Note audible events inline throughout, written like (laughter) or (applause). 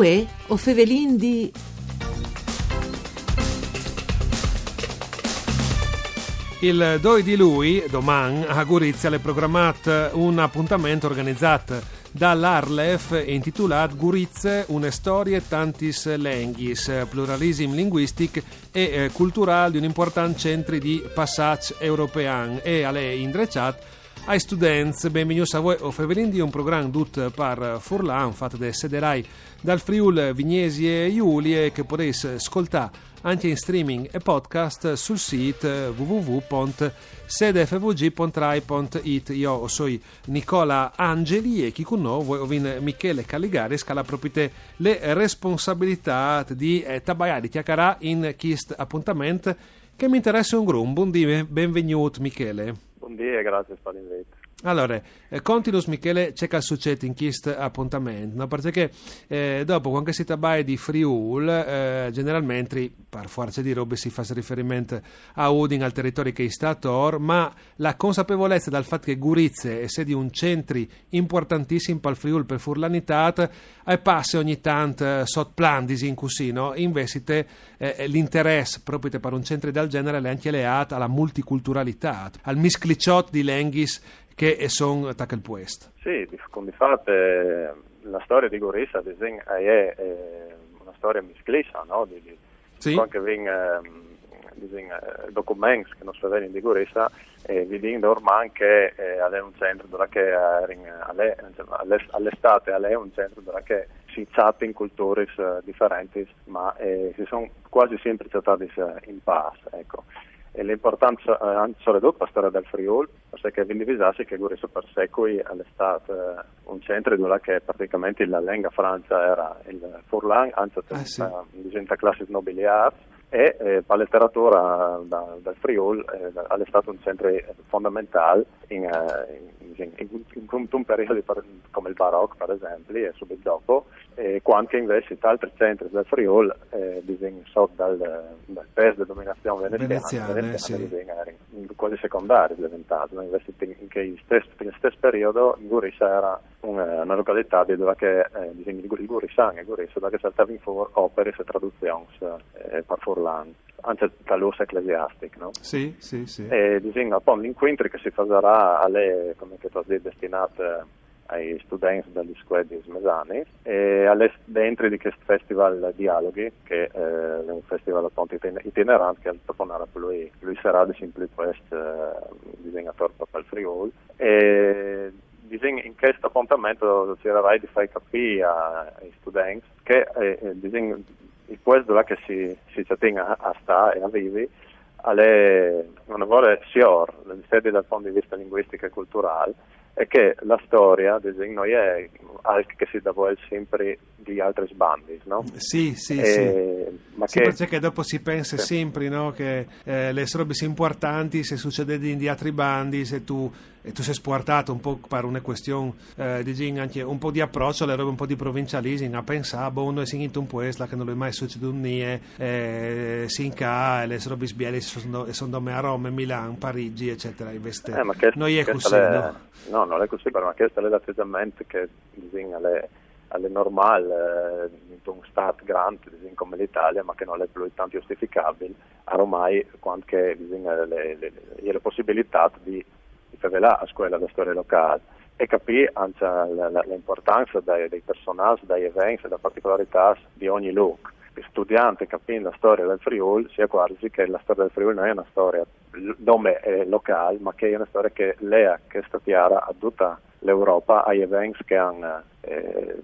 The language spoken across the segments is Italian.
Uè, o fevelin di... Il 2 di lui, domani, a Gorizia, è programmato un appuntamento organizzato dall'Arlef intitolato Gurizze, une storie tantis lenghis, pluralism linguistic e eh, cultural di un importante centro di passaggio european e alle indrecciate ai studenti, benvenuti a voi o Fevelin di un programma tutto per Furlan fatto da Sederai dal Friul Vignesi e Giulie che potete ascoltare anche in streaming e podcast sul sito www.sedefvg.rai.it Io sono Nicola Angeli e chi con noi voi Michele Calligaris che ha proprio le responsabilità di eh, tabaiare, di chiacchierare in questo appuntamento che mi interessa un gruppo. Buon benvenuto Michele. Buon dia, grazie per l'invito. Allora, eh, Michele, c'è che succede in questo appuntamento, no? perché eh, dopo quando si tratta di Friul, eh, generalmente per forza di robe si fa riferimento a Udin, al territorio che è stato, ma la consapevolezza dal fatto che Gurizze è di un centro importantissimo per il Friul, per Furlanità, e passe ogni tanto eh, sotto plan in così, no? Investite eh, l'interesse proprio per un centro del genere anche leato alla multiculturalità, al misclicciot di lenghis che sono attacca il puesto. Sì, fatto eh, la storia di Gorissa è, è, è una storia misclissa, no? Di, di, sì. Anche vengono eh, documenti che non vedono di Gorissa e vi dicono ormai che eh, è un centro dove che all'estate è un centro dove che si chatta in culture differenti ma eh, si sono quasi sempre trattati in pace ecco l'importanza eh, anche dopo la storia del Friul, perché vi divisassi che Guriso per secoli è stato eh, un centro dove che praticamente la lingua Francia era il Furlan, anzi ah, sì. in classe nobiliare e eh, la letteratura da, del Friul eh, è stato un centro fondamentale in, eh, in, in, in, in un periodo come il Barocco per esempio e subito dopo e quando invece altri centri del Friul eh, sotto dal, dal peso della dominazione veneziana, veneziana sì. quasi secondario diventato no? invece in, in, in, stesso, in stesso periodo Gurissa era una, una località dove che, eh, il Gurissan e Gurissa dove saltava in fuori opere e traduzioni eh, per Furlan anche talus ecclesiastic, no? Sì, sì, sì. E disegna poi l'incontro che si farà alle, come che tu destinate ai studenti degli squadri smesani e alle, dentro di questo festival Dialoghi che eh, è un festival appunto itinerante che per lui lui sarà di sempre questo eh, disegnatore per il Friuli e disegna, in questo appuntamento cercherai di far capire ai studenti che eh, disegna, il là che si, si a sta e a vivi è una volta sior, dal punto di vista linguistico e culturale è che la storia, ad esempio, non è anche che si dà sempre di altri sbandi, no? Sì, sì, e, sì. Ma sì, che, perché dopo si pensa sì. sempre no, che eh, le robe importanti se succede in altri bandi, se tu, e tu sei sportato un po' per una questione eh, di anche un po' di approccio alle robe un po' di provincialismo, a pensare, boh, noi siamo in un questo che non è mai succeduto niente, eh, si incà, le robe sbielle sono, sono a Roma, Milano, Parigi, eccetera, invece eh, ma che, noi è così, le, no? No, non è così, ma questo è l'atteggiamento che bisogna le alle normale eh, in un Stato grande come l'Italia, ma che non è più tanto giustificabile, ormai quando bisogna le, le, le, le possibilità di, di fare la scuola della storia locale e capire anche l'importanza dei, dei personaggi, degli eventi, delle particolarità di ogni luogo. Il studiante capendo la storia del Friuli si accorge che la storia del Friuli non è una storia nome locale, ma che è una storia che lei che è stata chiara a tutta l'Europa agli eventi che hanno eh,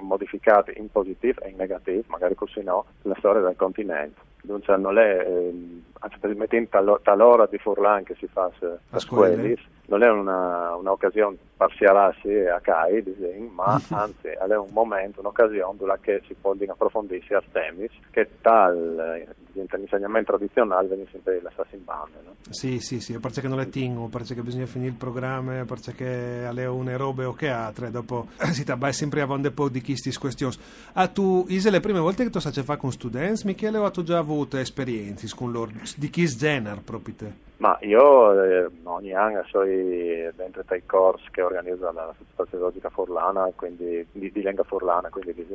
modificato in positivo e in negativo, magari così no, la storia del continente. Dunque non è, eh, anzi mettendo talora di Furlan che si fa a scuole, non è una, un'occasione per siararsi a CAI, disegno, ma (laughs) anzi è un momento, un'occasione dove si può approfondire a temi che tal l'insegnamento tradizionale viene sempre la stessa in banda. No? Sì, sì, sì, perché non le tingo, perché bisogna finire il programma, perché alle une robe o che altre, dopo (laughs) si tabba sempre a un po' di queste questioni. Ah, tu, Ise, le prime volte che tu sai fare con studenti, Michele, o tu già avuto esperienze con loro di chi genere proprio te? Ma io eh, ogni anno sono dentro ai corsi che organizza la Società Teologica Forlana, quindi di, di Lenga Forlana, quindi di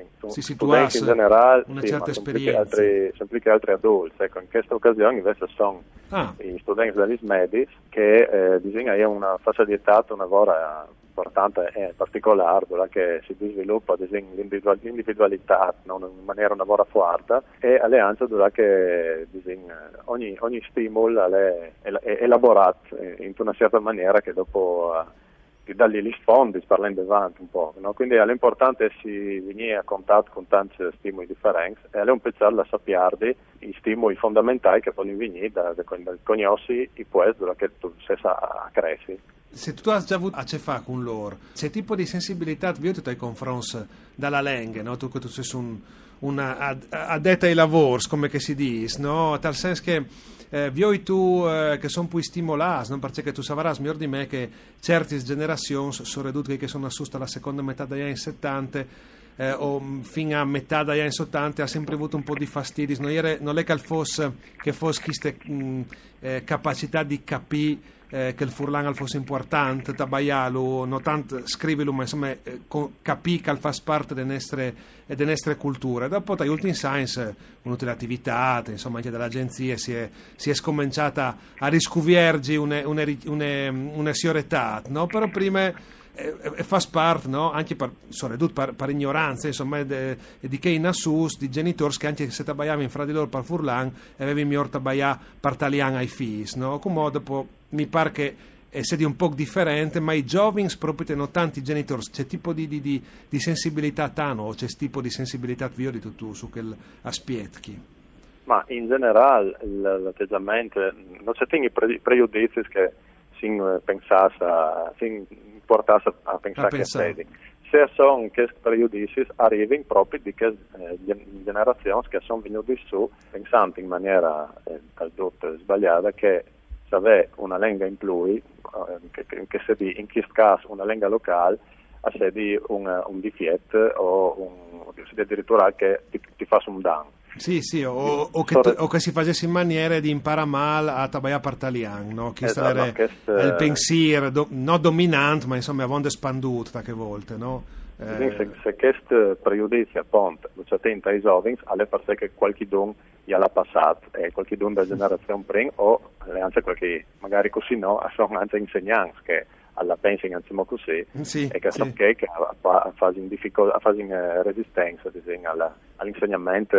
tu hai in generale, una sì, certa esperienza. Altri, sempre che altri adulti. Ecco, in questa occasione invece sono ah. i studenti degli Smedis che eh, disegnano una facilità, una lavora importante e particolare, quella che si sviluppa l'individualità in maniera una lavora forte e alleanza dove che ogni, ogni stimolo è, elaborato in una certa maniera che dopo uh, dargli gli sfondi, parlando avanti un po'. No? Quindi è importante si venire a contatto con tanti stimoli differenti e è un piacere sapere i stimoli fondamentali che possono venire da, da, da conoscere i puesti che tu sei a crescere se tu hai già avuto a che fare con loro, c'è tipo di sensibilità vi ho ai confronti dalla lingua, no? tu che tu sei un, una addetta ai lavori, come si dice, no? tal senso che eh, vi tu eh, che sono più stimolati, non perché tu saprai miglior di me che certe generazioni sono ridotte che sono assuste alla seconda metà degli anni 70 eh, o fino a metà degli anni 80 ha sempre avuto un po' di fastidi, non, non è che fosse, che fosse questa eh, capacità di capire eh, che il furlan fosse importante, tabaialo, non tanto scrivilo, ma insomma eh, capì che fa parte delle nostre, nostre culture. Dopo, da ultimi science, un'utile attività, insomma anche dalle agenzie si è, si è scominciata a riscuviergi una, una, una, una no? però prima fa parte no? anche per, soprattutto per, per ignoranza insomma de, di che in assus di genitori che anche se tabbaiamo fra di loro per furlan avevi miglior tabbaià per talian ai fis no? come dopo mi pare che è sedi un po' differente ma i giovani proprio hanno tanti genitori c'è tipo di, di, di, sensibilità tano o c'è tipo di sensibilità via di su quel aspietchi ma in generale l'atteggiamento non c'è pre, pregiudizi che si pensasse si portasse a pensare a che pensare. Se sono questi pregiudizi arrivano proprio di queste eh, generazioni che sono venute su pensando in maniera eh, talvolta sbagliata che se avere una lingua in più, eh, che, che se di, in questo caso una lingua locale, a se di un, un difetto o un, addirittura che ti, ti fa un danno. Sì, sì, o, o, che, o, che, si facesse in maniera di imparare male a tabaia partalian, no? Che esatto, è questo... il pensiero, do, non dominante, ma insomma a volte spanduto, tante volte, no? Eh... Se, se questo pregiudizio appunto lo c'è attento ai giovani, alle persone che qualche don gli ha passato e qualche don da generazione prima o anche qualche, magari così no, sono anche insegnanti che alla pension insomma così sì, e che sì. che, che fa in, difficol- fa in eh, resistenza diciamo, alla, all'insegnamento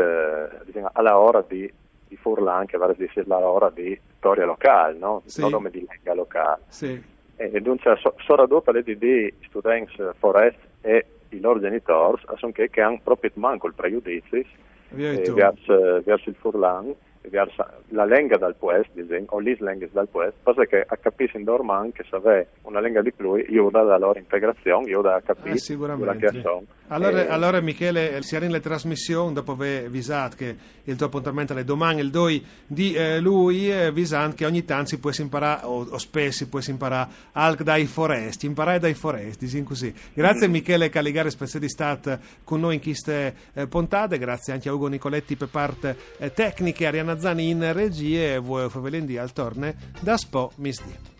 diciamo, alla ora di, di Furlan che vale a dire alla di storia locale no? Sì. non come di lingua locale sì. e, e dunque so, solo dopo le di studenti forest e i loro genitori sono che, che hanno proprio manco il pregiudizio eh, verso, verso il Furlan la lingua dal puest, o le lingue dal puest, cosa che a capire in dorman che se avè una lingua di più, io dalla loro integrazione, io da capire eh, sicuramente. che sono. Allora, eh, allora Michele, si in le trasmissioni, dopo aver visato che il tuo appuntamento è domani, il 2 di eh, lui, eh, visando che ogni tanto si può imparare, o, o spesso si può imparare anche dai foresti, imparare dai foresti, diciamo così. Grazie mm. Michele Caligari, spezzo di stat con noi in queste eh, puntate, grazie anche a Ugo Nicoletti per parte eh, tecniche, Arianna Zani in regie, e voi Favelendi al torne da Spo Misdi.